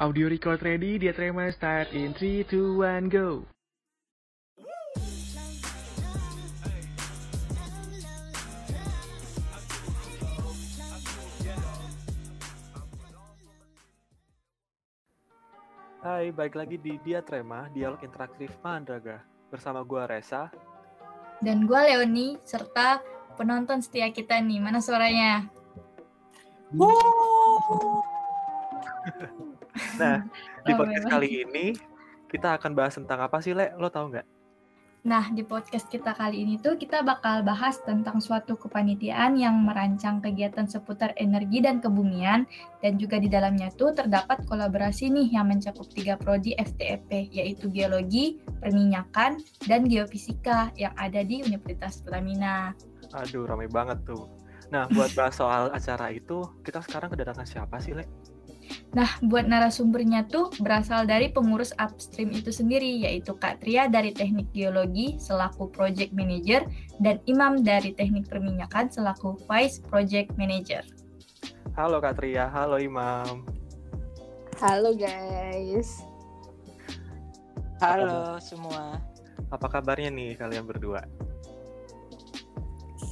Audio record ready, dia Trema start in 3, 2, 1, go. Hai, balik lagi di Dia Trema, Dialog Interaktif Mandraga. Bersama gua Resa. Dan gue Leoni, serta penonton setia kita nih. Mana suaranya? Nah, di Oh, podcast kali ini kita akan bahas tentang apa sih, Le? Lo tau nggak? Nah, di podcast kita kali ini tuh kita bakal bahas tentang suatu kepanitiaan yang merancang kegiatan seputar energi dan kebumian dan juga di dalamnya tuh terdapat kolaborasi nih yang mencakup tiga prodi FTEP yaitu geologi, perminyakan, dan geofisika yang ada di Universitas Pertamina. Aduh, ramai banget tuh. Nah, buat bahas soal acara itu, kita sekarang kedatangan siapa sih, Le? Nah, buat narasumbernya tuh berasal dari pengurus upstream itu sendiri, yaitu Kak Tria dari Teknik Geologi selaku Project Manager dan Imam dari Teknik Perminyakan selaku Vice Project Manager. Halo Kak Tria, halo Imam. Halo guys. Halo semua. Apa kabarnya nih kalian berdua?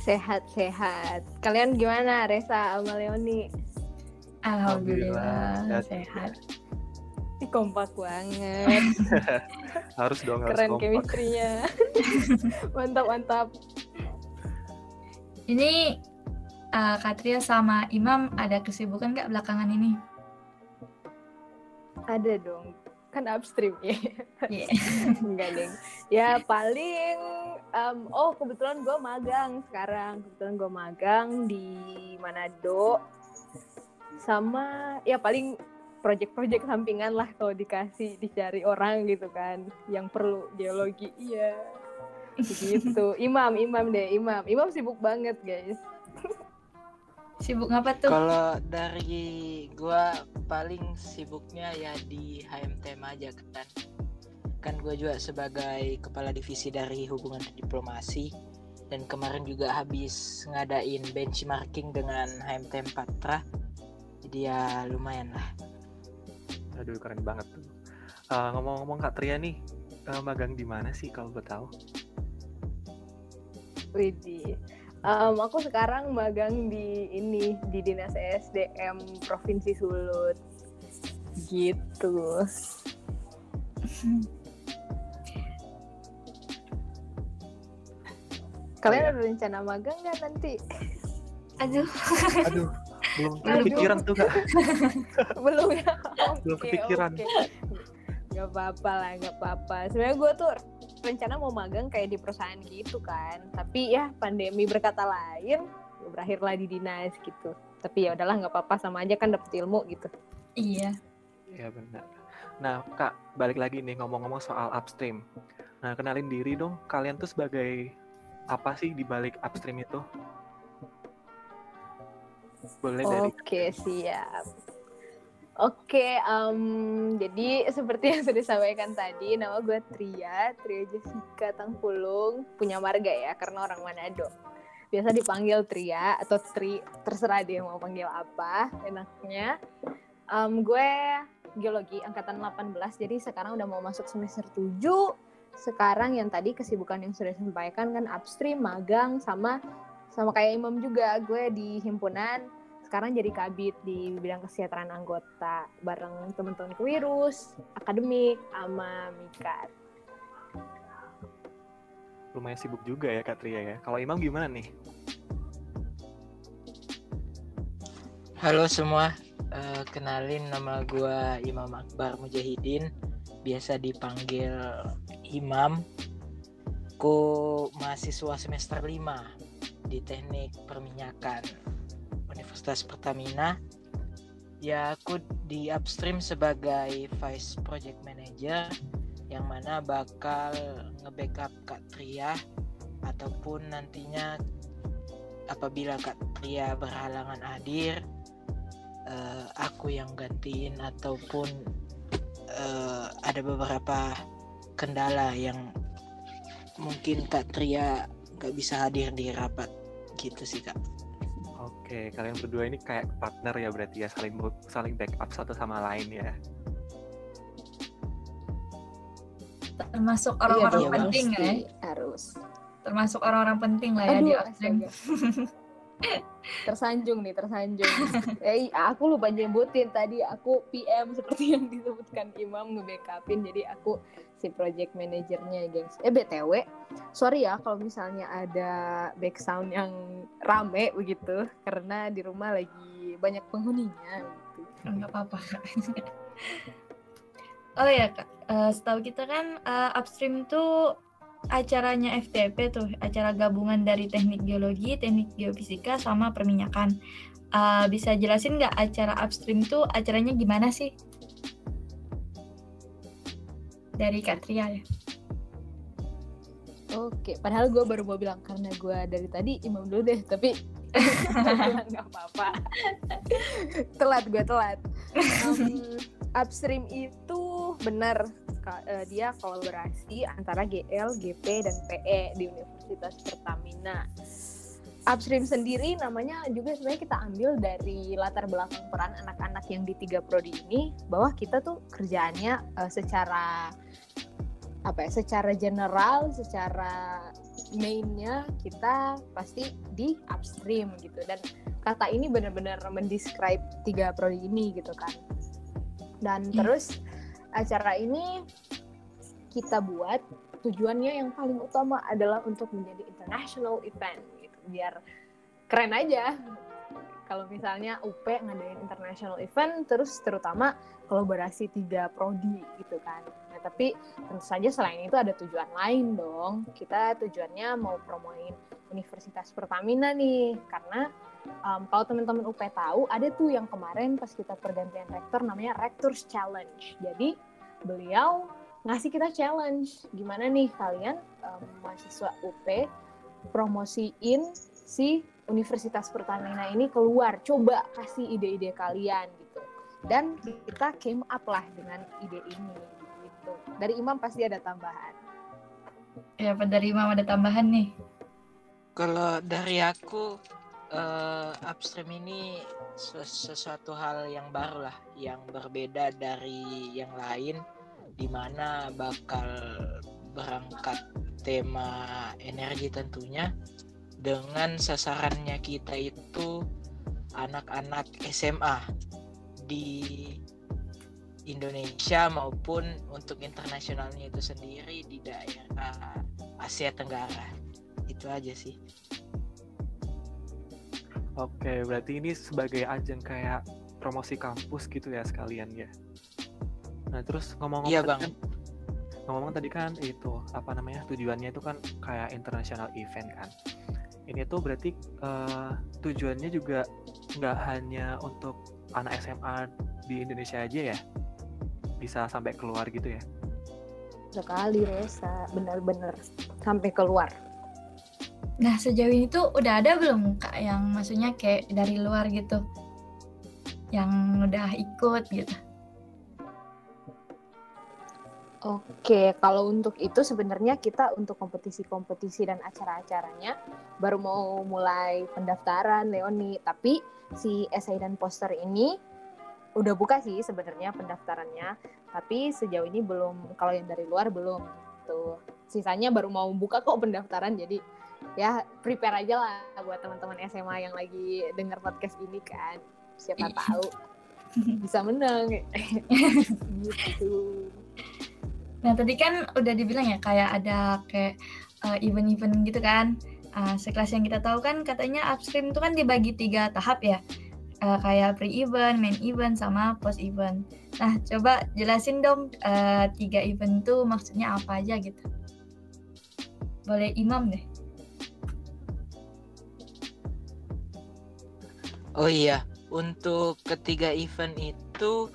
Sehat-sehat. Kalian gimana Resa sama Leoni? Alhamdulillah, Alhamdulillah. sehat. Ih, Kompak banget. Harus dong, harus Keren kompak. chemistry-nya. mantap, mantap. Ini uh, Kak Tria sama Imam ada kesibukan nggak belakangan ini? Ada dong. Kan upstream ya. Iya. Enggak, Deng. Ya paling em, oh kebetulan gue magang sekarang. Kebetulan gue magang di Manado. Sama ya paling project-project sampingan lah kalau dikasih dicari orang gitu kan yang perlu geologi iya gitu imam imam deh imam imam sibuk banget guys Sibuk ngapa tuh? Kalau dari gua paling sibuknya ya di HMTM aja kan. Kan gua juga sebagai kepala divisi dari hubungan diplomasi dan kemarin juga habis ngadain benchmarking dengan HMTM Patra. Jadi ya lumayan lah. Aduh, keren banget tuh. Eh, ngomong-ngomong Kak Tria nih, eh, magang di mana sih kalau gue tahu? Widih. Em, aku sekarang magang di ini di dinas SDM provinsi Sulut gitu kalian iya. ada rencana magang nggak nanti Aduh, Aduh, belum kepikiran tuh Kak. belum ya Belum kepikiran. oke. nggak apa-apa lah nggak apa-apa sebenarnya gue tuh rencana mau magang kayak di perusahaan gitu kan tapi ya pandemi berkata lain ya berakhirlah di dinas gitu tapi ya udahlah nggak apa-apa sama aja kan dapet ilmu gitu iya. Iya benar. Nah Kak, balik lagi nih ngomong-ngomong soal upstream. Nah kenalin diri dong, kalian tuh sebagai apa sih di balik upstream itu? Boleh dari Oke, siap. Oke, em, jadi seperti yang sudah disampaikan tadi, nama gue Tria, Tria Jessica Tangpulung, punya marga ya, karena orang Manado. Biasa dipanggil Tria atau Tri, terserah dia mau panggil apa, enaknya. Em, gue geologi angkatan 18, jadi sekarang udah mau masuk semester 7. Sekarang yang tadi kesibukan yang sudah disampaikan kan upstream, magang, sama sama kayak Imam juga, gue di himpunan sekarang jadi kabit di bidang kesejahteraan anggota bareng teman-teman kewirus, akademik, sama mikat. lumayan sibuk juga ya Kak Tria ya. Kalau Imam gimana nih? Halo semua, Eh, kenalin nama gua Imam Akbar Mujahidin, biasa dipanggil Imam. Ku mahasiswa semester 5 di Teknik Perminyakan Universitas Pertamina. Ya, aku di upstream sebagai Vice Project Manager yang mana bakal nge-backup Kak Tria ataupun nantinya apabila Kak Tria berhalangan hadir eh, aku yang gantiin ataupun eh, ada beberapa kendala yang mungkin Kak Tria nggak bisa hadir di rapat gitu sih kak Oke, kalian berdua ini kayak partner ya berarti ya saling saling backup satu sama lain ya. Termasuk iya orang-orang iya, penting ya. Harus. Termasuk orang-orang penting lah ya Aduh, ya di Tersanjung nih, tersanjung. eh, aku lupa nyebutin tadi aku PM seperti yang disebutkan Imam ngebackupin jadi aku si project manajernya, gengs. Eh BTW, sorry ya kalau misalnya ada background yang rame begitu karena di rumah lagi banyak penghuninya gitu. Enggak apa-apa. Kak. oh ya kak, Eh, setahu kita kan eh, upstream tuh acaranya FTP tuh, acara gabungan dari teknik geologi, teknik geofisika, sama perminyakan. Eh, bisa jelasin nggak acara upstream tuh acaranya gimana sih? Dari Kak Tria ya. Oke, padahal gue baru mau bilang karena gue dari tadi Imam dulu deh, tapi nggak apa-apa. telat gue telat. Um, upstream itu benar eh, dia kolaborasi antara GL, GP dan PE di Universitas Pertamina. Upstream sendiri namanya juga sebenarnya kita ambil dari latar belakang peran anak-anak yang di tiga prodi ini bahwa kita tuh kerjaannya eh, secara apa ya secara general secara mainnya kita pasti di upstream gitu. Dan kata ini benar-benar mendescribe tiga prodi ini gitu kan. Dan Hmm. terus acara ini kita buat tujuannya yang paling utama adalah untuk menjadi international event biar keren aja. Kalau misalnya UP ngadain international event terus terutama kolaborasi tiga prodi gitu kan. Nah tapi tentu saja selain itu ada tujuan lain dong. Kita tujuannya mau promoin Universitas Pertamina nih. Karena um, kalau teman-teman UP tahu ada tuh yang kemarin pas kita pergantian rektor namanya Rectors Challenge. Jadi beliau ngasih kita challenge. Gimana nih kalian um, mahasiswa UP promosiin si Universitas Pertamina ini keluar. Coba kasih ide-ide kalian gitu. Dan kita came up lah dengan ide ini gitu. Dari Imam pasti ada tambahan. Ya, apa dari Imam ada tambahan nih? Kalau dari aku eh, upstream ini ses- sesuatu hal yang baru lah, yang berbeda dari yang lain, di mana bakal berangkat tema energi tentunya dengan sasarannya kita itu anak-anak SMA di Indonesia maupun untuk internasionalnya itu sendiri di daerah Asia Tenggara itu aja sih. Oke, berarti ini sebagai ajang kayak promosi kampus gitu ya sekalian ya. Nah, terus ngomong-ngomong Iya, Bang. kan- ngomong-ngomong tadi kan itu apa namanya tujuannya itu kan kayak international event kan. Ini tuh berarti eh, tujuannya juga nggak hanya untuk anak SMA di Indonesia aja ya, bisa sampai keluar gitu ya. sekali Resa benar-benar sampai keluar Nah, sejauh ini tuh udah ada belum Kak yang maksudnya kayak dari luar gitu? Yang udah ikut gitu. Oke, kalau untuk itu sebenarnya kita untuk kompetisi-kompetisi dan acara-acaranya baru mau mulai pendaftaran Leoni, tapi si esai dan poster ini udah buka sih sebenarnya pendaftarannya, tapi sejauh ini belum kalau yang dari luar belum tuh. Sisanya baru mau buka kok pendaftaran jadi ya prepare aja lah buat teman-teman SMA yang lagi dengar podcast ini kan. Siapa tahu bisa menang gitu. Nah, tadi kan udah dibilang ya kayak ada kayak uh, event-event gitu kan. Uh, sekelas yang kita tahu kan katanya upstream itu kan dibagi tiga tahap ya. Uh, kayak pre-event, main event, sama post-event. Nah, coba jelasin dong uh, tiga event itu maksudnya apa aja gitu. Boleh Imam deh. Oh iya, untuk ketiga event itu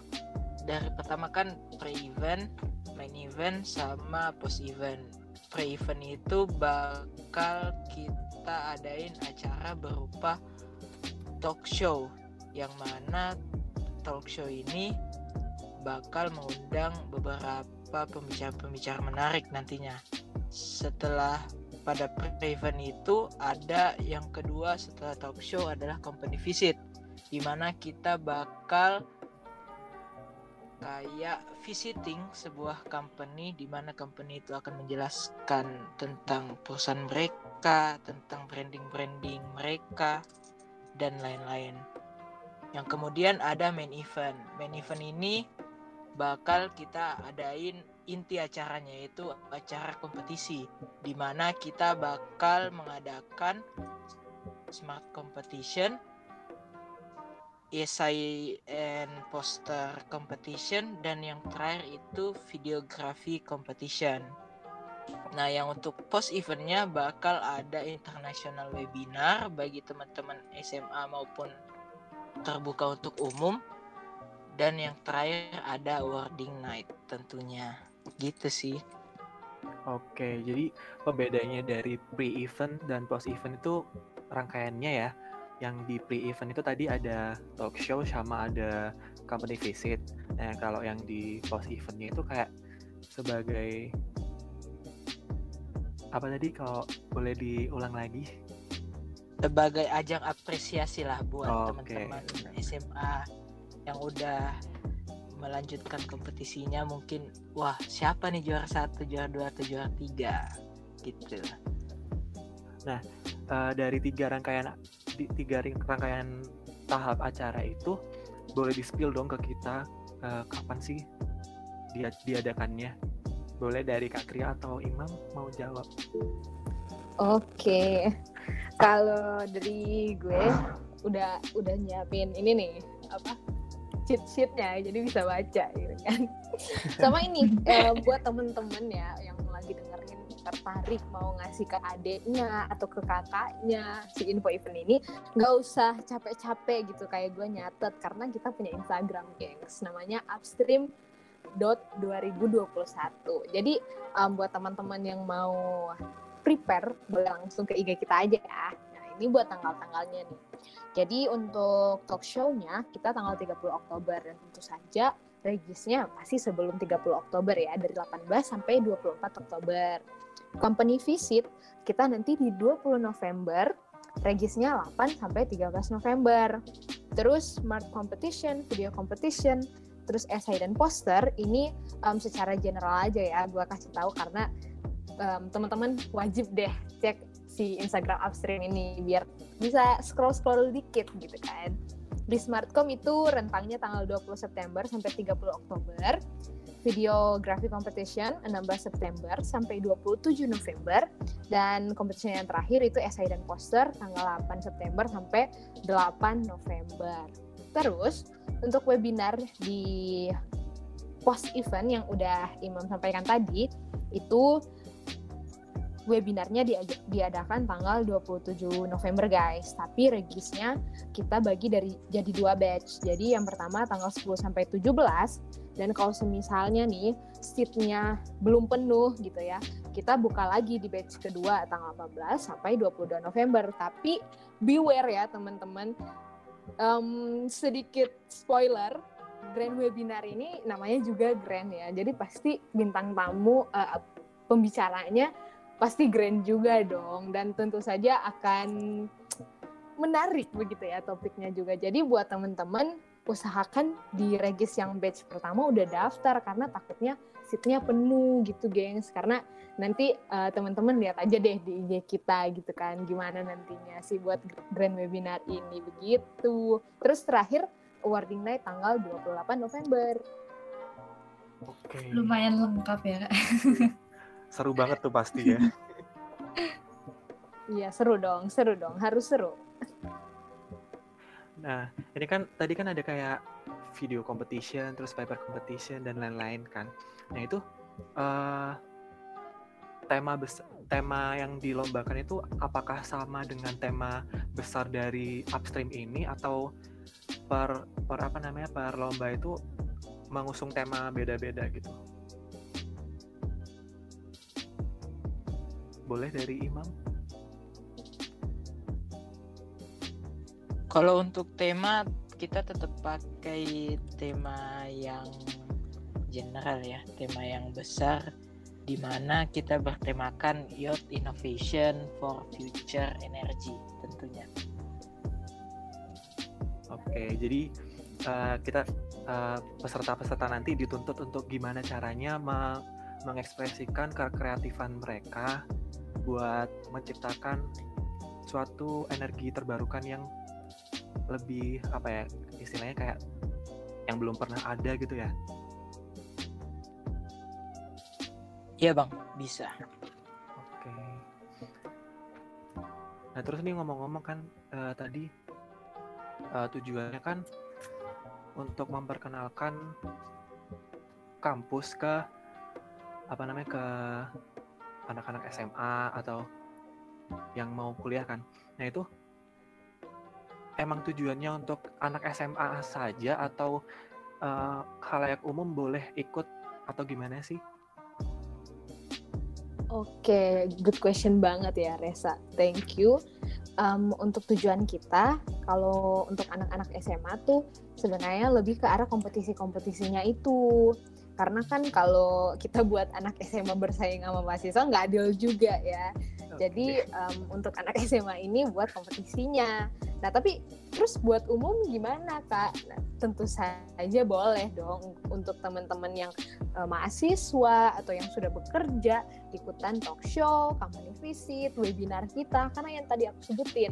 dari pertama kan pre-event, main event, sama post-event. Pre-event itu bakal kita adain acara berupa talk show, yang mana talk show ini bakal mengundang beberapa pembicara-pembicara menarik nantinya. Setelah pada pre-event itu ada yang kedua setelah talk show adalah company visit di mana kita bakal kayak visiting sebuah company di mana company itu akan menjelaskan tentang perusahaan mereka, tentang branding-branding mereka dan lain-lain. Yang kemudian ada main event. Main event ini bakal kita adain inti acaranya yaitu acara kompetisi di mana kita bakal mengadakan smart competition essay and poster competition dan yang terakhir itu videography competition. Nah, yang untuk post eventnya bakal ada international webinar bagi teman-teman SMA maupun terbuka untuk umum dan yang terakhir ada awarding night tentunya. Gitu sih. Oke, jadi pembedanya dari pre-event dan post-event itu rangkaiannya ya yang di pre-event itu tadi ada talk show sama ada company visit. Nah, kalau yang di post-eventnya itu kayak sebagai apa tadi kalau boleh diulang lagi? Sebagai ajang apresiasi lah buat Oke. teman-teman SMA yang udah melanjutkan kompetisinya mungkin wah siapa nih juara satu juara dua atau juara tiga gitu Eh, dari tiga rangkaian tiga ring- rangkaian tahap acara itu boleh di spill dong ke kita eh, kapan sih dia diadakannya? Boleh dari Kak Kria atau Imam mau jawab? Oke, kalau dari gue udah udah nyiapin ini nih apa cheat sheetnya jadi bisa baca gitu kan. Sama ini eh, buat temen-temen ya yang tertarik mau ngasih ke adeknya atau ke kakaknya si info event ini nggak usah capek-capek gitu kayak gue nyatet karena kita punya Instagram gengs namanya upstream dot 2021 jadi em, buat teman-teman yang mau prepare boleh langsung ke IG kita aja ya. Nah, ini buat tanggal-tanggalnya nih. Jadi untuk talk show-nya kita tanggal 30 Oktober dan tentu saja regisnya pasti sebelum 30 Oktober ya dari 18 sampai 24 Oktober. Company visit kita nanti di 20 November, regisnya 8 sampai 13 November. Terus smart competition, video competition, terus essay dan poster ini em, secara general aja ya gue kasih tahu karena em, teman-teman wajib deh cek si Instagram Upstream ini biar bisa scroll-scroll dikit gitu kan. Di Smartcom itu rentangnya tanggal 20 September sampai 30 Oktober. Videography Competition 16 September sampai 27 November dan competition yang terakhir itu essay dan poster tanggal 8 September sampai 8 November. Terus untuk webinar di post event yang udah Imam sampaikan tadi itu webinarnya dia- diadakan tanggal 27 November guys. Tapi regisnya kita bagi dari jadi dua batch. Jadi yang pertama tanggal 10 sampai 17 dan kalau semisalnya nih seatnya belum penuh gitu ya, kita buka lagi di batch kedua tanggal 14 sampai 22 November. Tapi beware ya teman-teman. Em, sedikit spoiler, grand webinar ini namanya juga grand ya. Jadi pasti bintang tamu eh, pembicaranya pasti grand juga dong dan tentu saja akan menarik begitu ya topiknya juga. Jadi buat teman-teman usahakan di regis yang batch pertama udah daftar karena takutnya seatnya penuh gitu gengs karena nanti eh, teman-teman lihat aja deh di IG kita gitu kan gimana nantinya sih buat grand webinar ini begitu. Terus terakhir awarding night tanggal 28 November. Oke. Lumayan lengkap ya kak. Seru banget tuh pasti ya. Iya seru dong, seru dong, harus seru. Nah, ini kan tadi kan ada kayak video competition, terus paper competition dan lain-lain kan. Nah itu eh tema besar, tema yang dilombakan itu apakah sama dengan tema besar dari upstream ini atau per per apa namanya per lomba itu mengusung tema beda-beda gitu. Boleh dari Imam? Kalau untuk tema kita tetap pakai tema yang general ya, tema yang besar di mana kita bertemakan Youth Innovation for Future Energy tentunya. Oke, jadi eh, kita eh, peserta-peserta nanti dituntut untuk gimana caranya me- mengekspresikan kekreatifan mereka buat menciptakan suatu energi terbarukan yang lebih apa ya istilahnya kayak yang belum pernah ada gitu ya. Iya bang, bisa. Oke. Nah terus nih ngomong-ngomong kan eh, tadi eh, tujuannya kan untuk memperkenalkan kampus ke apa namanya ke anak-anak SMA atau yang mau kuliah kan. Nah itu emang tujuannya untuk anak SMA saja atau eh, khalayak umum boleh ikut atau gimana sih? Oke, good question banget ya Resa. Thank you. Um, untuk tujuan kita, kalau untuk anak-anak SMA tuh sebenarnya lebih ke arah kompetisi-kompetisinya itu. Karena kan kalau kita buat anak SMA bersaing sama mahasiswa nggak adil juga ya. Jadi um, untuk anak SMA ini buat kompetisinya. Nah tapi terus buat umum gimana kak? Nah, tentu saja boleh dong untuk teman-teman yang uh, mahasiswa atau yang sudah bekerja ikutan talk show, company visit, webinar kita. Karena yang tadi aku sebutin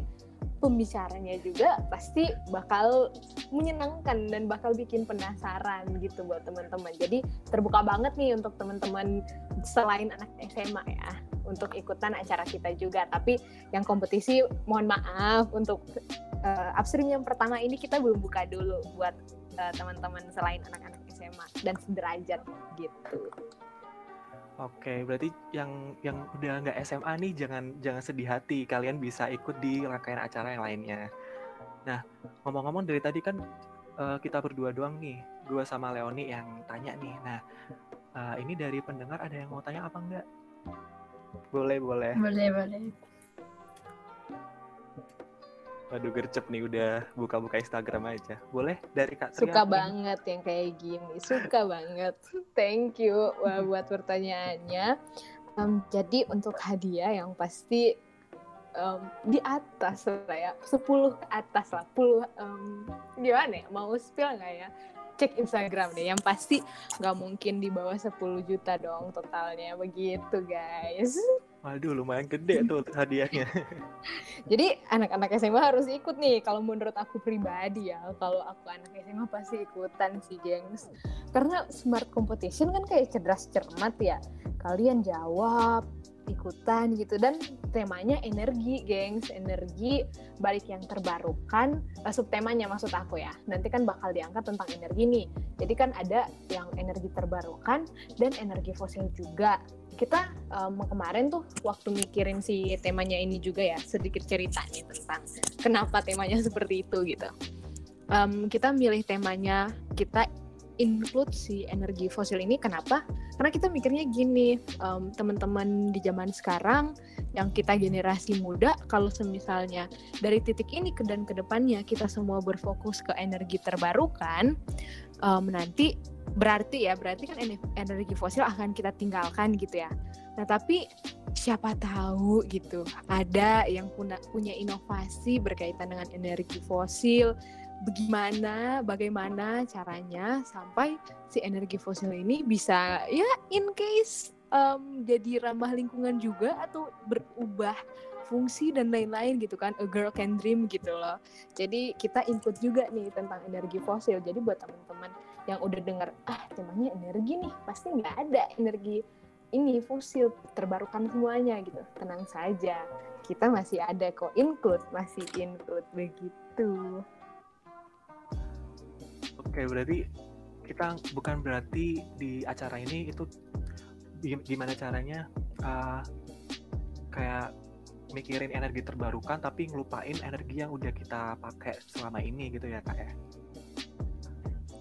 pembicaranya juga pasti bakal menyenangkan dan bakal bikin penasaran gitu buat teman-teman. Jadi terbuka banget nih untuk teman-teman selain anak SMA ya untuk ikutan acara kita juga. Tapi yang kompetisi mohon maaf untuk uh, upstream yang pertama ini kita belum buka dulu buat uh, teman-teman selain anak-anak SMA dan sederajat gitu. Oke, berarti yang yang udah nggak SMA nih jangan jangan sedih hati, kalian bisa ikut di rangkaian acara yang lainnya. Nah, ngomong-ngomong dari tadi kan eh, kita berdua doang nih, gue sama Leoni yang tanya nih. Nah, eh, ini dari pendengar ada yang mau tanya apa enggak? Boleh, boleh. Boleh, boleh. Waduh, gercep nih udah buka-buka Instagram aja. Boleh dari Kak Tria? Suka mungkin? banget yang kayak gini, suka banget. Thank you Wah, buat pertanyaannya. Em, jadi untuk hadiah yang pasti em, di atas lah ya, 10 ke atas lah, 10 em, gimana ya, mau spill nggak ya? Cek Instagram deh, yang pasti nggak mungkin di bawah 10 juta dong totalnya, begitu guys. Waduh, lumayan gede tuh hadiahnya. Jadi anak-anak SMA harus ikut nih. Kalau menurut aku pribadi ya, kalau aku anak SMA pasti ikutan sih, gengs. Karena smart competition kan kayak cerdas cermat ya. Kalian jawab, ikutan gitu dan temanya energi, gengs. Energi balik yang terbarukan. Uh, subtemanya maksud aku ya. Nanti kan bakal diangkat tentang energi nih. Jadi kan ada yang energi terbarukan dan energi fosil juga kita um, kemarin tuh waktu mikirin si temanya ini juga ya sedikit cerita nih tentang kenapa temanya seperti itu gitu. Um, kita milih temanya kita include si energi fosil ini kenapa? Karena kita mikirnya gini um, teman-teman di zaman sekarang yang kita generasi muda kalau semisalnya dari titik ini ke dan ke depannya kita semua berfokus ke energi terbarukan um, nanti berarti ya berarti kan energi fosil akan kita tinggalkan gitu ya nah tapi siapa tahu gitu ada yang punya punya inovasi berkaitan dengan energi fosil bagaimana bagaimana caranya sampai si energi fosil ini bisa ya in case um, jadi ramah lingkungan juga atau berubah fungsi dan lain-lain gitu kan a girl can dream gitu loh. Jadi kita input juga nih tentang energi fosil. Jadi buat teman-teman yang udah dengar ah temanya energi nih pasti nggak ada energi ini fosil terbarukan semuanya gitu. Tenang saja kita masih ada kok include masih include begitu Oke, berarti kita bukan berarti di acara ini itu gi- gimana caranya uh, kayak mikirin energi terbarukan tapi ngelupain energi yang udah kita pakai selama ini gitu ya kak ya.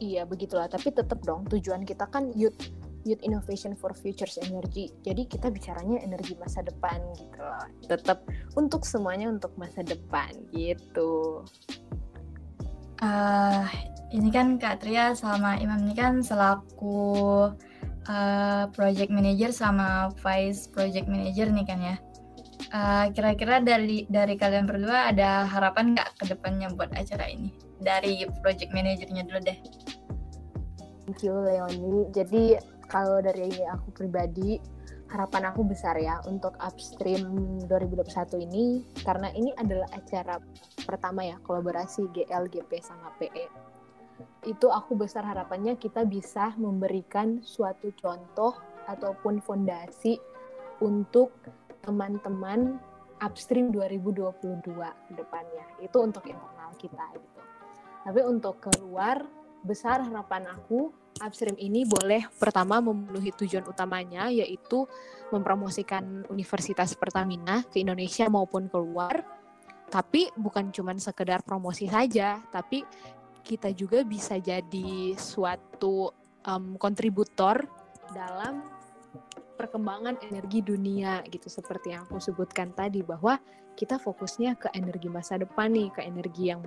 Iya begitulah, tapi tetap dong tujuan kita kan youth youth innovation for futures energy. Jadi kita bicaranya energi masa depan gitu loh. Tetap untuk semuanya untuk masa depan gitu. Ah, ini kan Kak Tria sama Imam ini kan selaku uh, project manager sama vice project manager nih kan ya. Uh, kira-kira dari dari kalian berdua ada harapan nggak ke depannya buat acara ini? Dari project manajernya dulu deh. Thank you Leoni. Jadi kalau dari aku pribadi harapan aku besar ya untuk Upstream 2021 ini karena ini adalah acara pertama ya kolaborasi GLGP sama PE. Itu aku besar harapannya kita bisa memberikan suatu contoh ataupun fondasi untuk teman-teman Upstream 2022 ke depannya. Itu untuk internal kita gitu. Tapi untuk keluar besar harapan aku Upstream ini boleh pertama memenuhi tujuan utamanya yaitu mempromosikan Universitas Pertamina ke Indonesia maupun keluar. Tapi bukan cuma sekedar promosi saja, tapi kita juga bisa jadi suatu um, kontributor dalam perkembangan energi dunia gitu. Seperti yang aku sebutkan tadi bahwa kita fokusnya ke energi masa depan nih, ke energi yang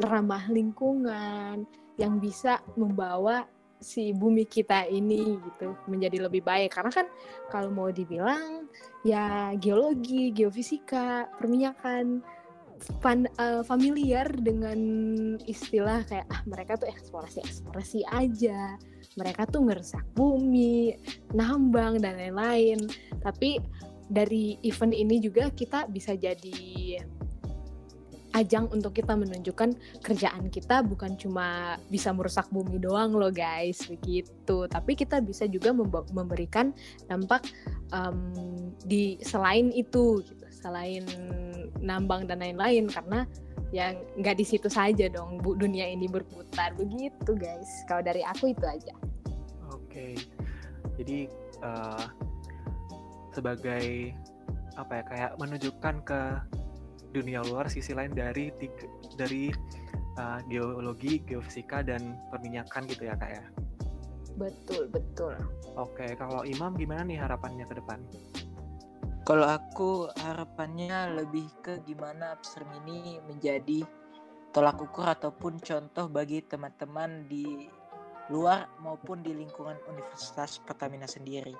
ramah lingkungan, yang bisa membawa si bumi kita ini gitu menjadi lebih baik. Karena kan kalau mau dibilang ya geologi, geofisika, perminyakan fan, uh, familiar dengan istilah kayak ah mereka tuh eksplorasi eksplorasi aja. Mereka tuh ngerusak bumi nambang dan lain-lain. Tapi dari event ini juga kita bisa jadi ajang untuk kita menunjukkan kerjaan kita bukan cuma bisa merusak bumi doang loh guys. Begitu. Tapi kita bisa juga memberikan dampak um, di selain itu gitu selain nambang dan lain-lain karena yang nggak di situ saja dong bu dunia ini berputar begitu guys kalau dari aku itu aja oke okay. jadi uh, sebagai apa ya kayak menunjukkan ke dunia luar sisi lain dari tiga, dari uh, geologi, geofisika dan perminyakan gitu ya kak ya. Betul betul. Oke, kalau Imam gimana nih harapannya ke depan? Kalau aku harapannya lebih ke gimana upstream ini menjadi tolak ukur ataupun contoh bagi teman-teman di luar maupun di lingkungan Universitas Pertamina sendiri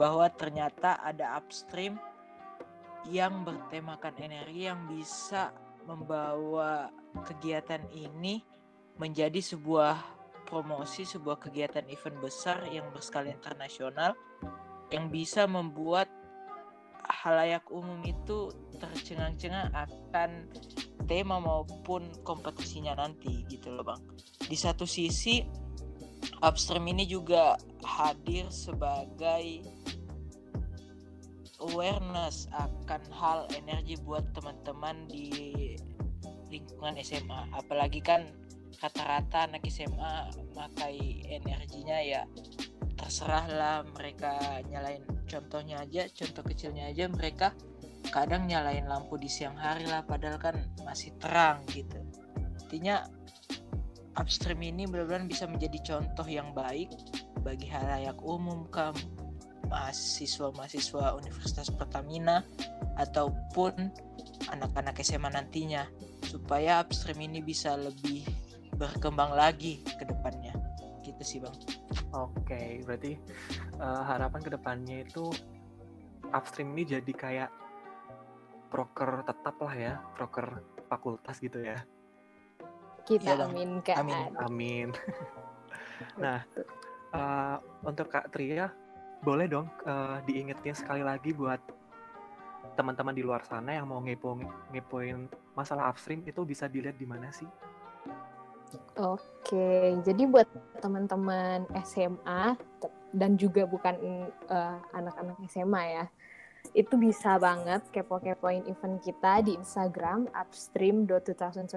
bahwa ternyata ada upstream yang bertemakan energi yang bisa membawa kegiatan ini menjadi sebuah promosi, sebuah kegiatan event besar yang berskala internasional yang bisa membuat halayak umum itu tercengang-cengang akan tema maupun kompetisinya nanti gitu loh bang. Di satu sisi upstream ini juga hadir sebagai awareness akan hal energi buat teman-teman di lingkungan SMA apalagi kan rata-rata anak SMA makai energinya ya terserah lah mereka nyalain contohnya aja contoh kecilnya aja mereka kadang nyalain lampu di siang hari lah padahal kan masih terang gitu. Artinya upstream ini benar-benar bisa menjadi contoh yang baik bagi halayak umum kamu mahasiswa-mahasiswa Universitas Pertamina ataupun anak-anak SMA nantinya supaya upstream ini bisa lebih berkembang lagi ke depannya. Gitu sih bang oke berarti uh, harapan ke depannya itu upstream ini jadi kayak proker tetap lah ya proker fakultas gitu ya? Kita ya, aminkan amin amin. Nah uh, untuk kak Tria boleh dong uh, diingetin sekali lagi buat teman-teman di luar sana yang mau ngepo ngepoin masalah upstream itu bisa dilihat di mana sih? Oke, jadi buat teman-teman SMA dan juga bukan uh, anak-anak SMA ya, itu bisa banget kepo-kepoin event kita di Instagram upstream.2021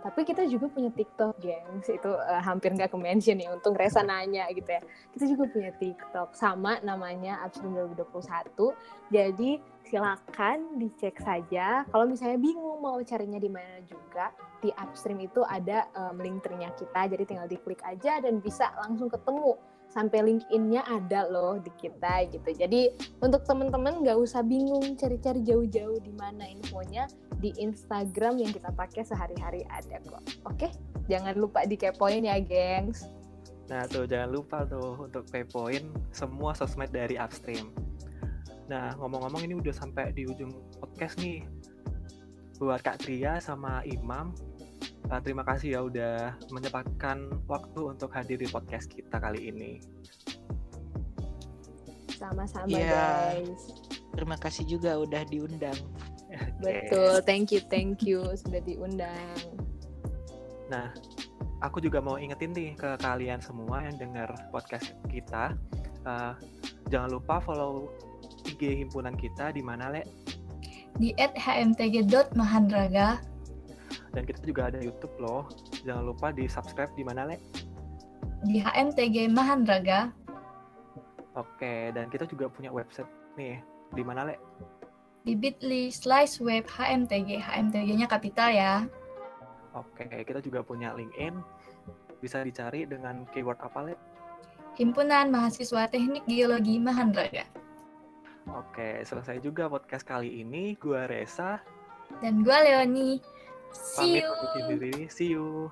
tapi kita juga punya TikTok, gengs. Itu uh, hampir nggak ke-mention nih, untung Resa nanya gitu ya. Kita juga punya TikTok, sama namanya Upstream 2021. Jadi silakan dicek saja. Kalau misalnya bingung mau carinya di mana juga, di Upstream itu ada um, link ternya kita, jadi tinggal diklik aja dan bisa langsung ketemu sampai LinkedIn-nya ada loh di kita gitu. Jadi untuk teman-teman nggak usah bingung cari-cari jauh-jauh di mana infonya di Instagram yang kita pakai sehari-hari ada kok. Oke, jangan lupa dikepoin ya, gengs. Nah tuh jangan lupa tuh untuk kepoin semua sosmed dari Upstream. Nah ngomong-ngomong ini udah sampai di ujung podcast nih. Buat Kak Tria sama Imam, Uh, terima kasih ya udah menyempatkan waktu untuk hadir di podcast kita kali ini. Sama-sama Iya. guys. Terima kasih juga udah diundang. Betul, thank you, thank you sudah diundang. Nah, aku juga mau ingetin nih ke kalian semua yang dengar podcast kita. uh, jangan lupa follow IG himpunan kita di mana, Le? Di @hmtg.mahandraga Dan kita juga ada YouTube loh. Jangan lupa di subscribe di mana, Le? di HMTG Mahandraga Oke, dan kita juga punya website nih. Di mana, Le? di bit.ly slice web HMTG. HMTG-nya kapital ya. Oke, kita juga punya LinkedIn. Bisa dicari dengan keyword apa, Le? Himpunan Mahasiswa Teknik Geologi Mahandraga. Oke, selesai juga podcast kali ini. Gua Reza. Dan gue Leoni. See Pamit you. undur diri. See you.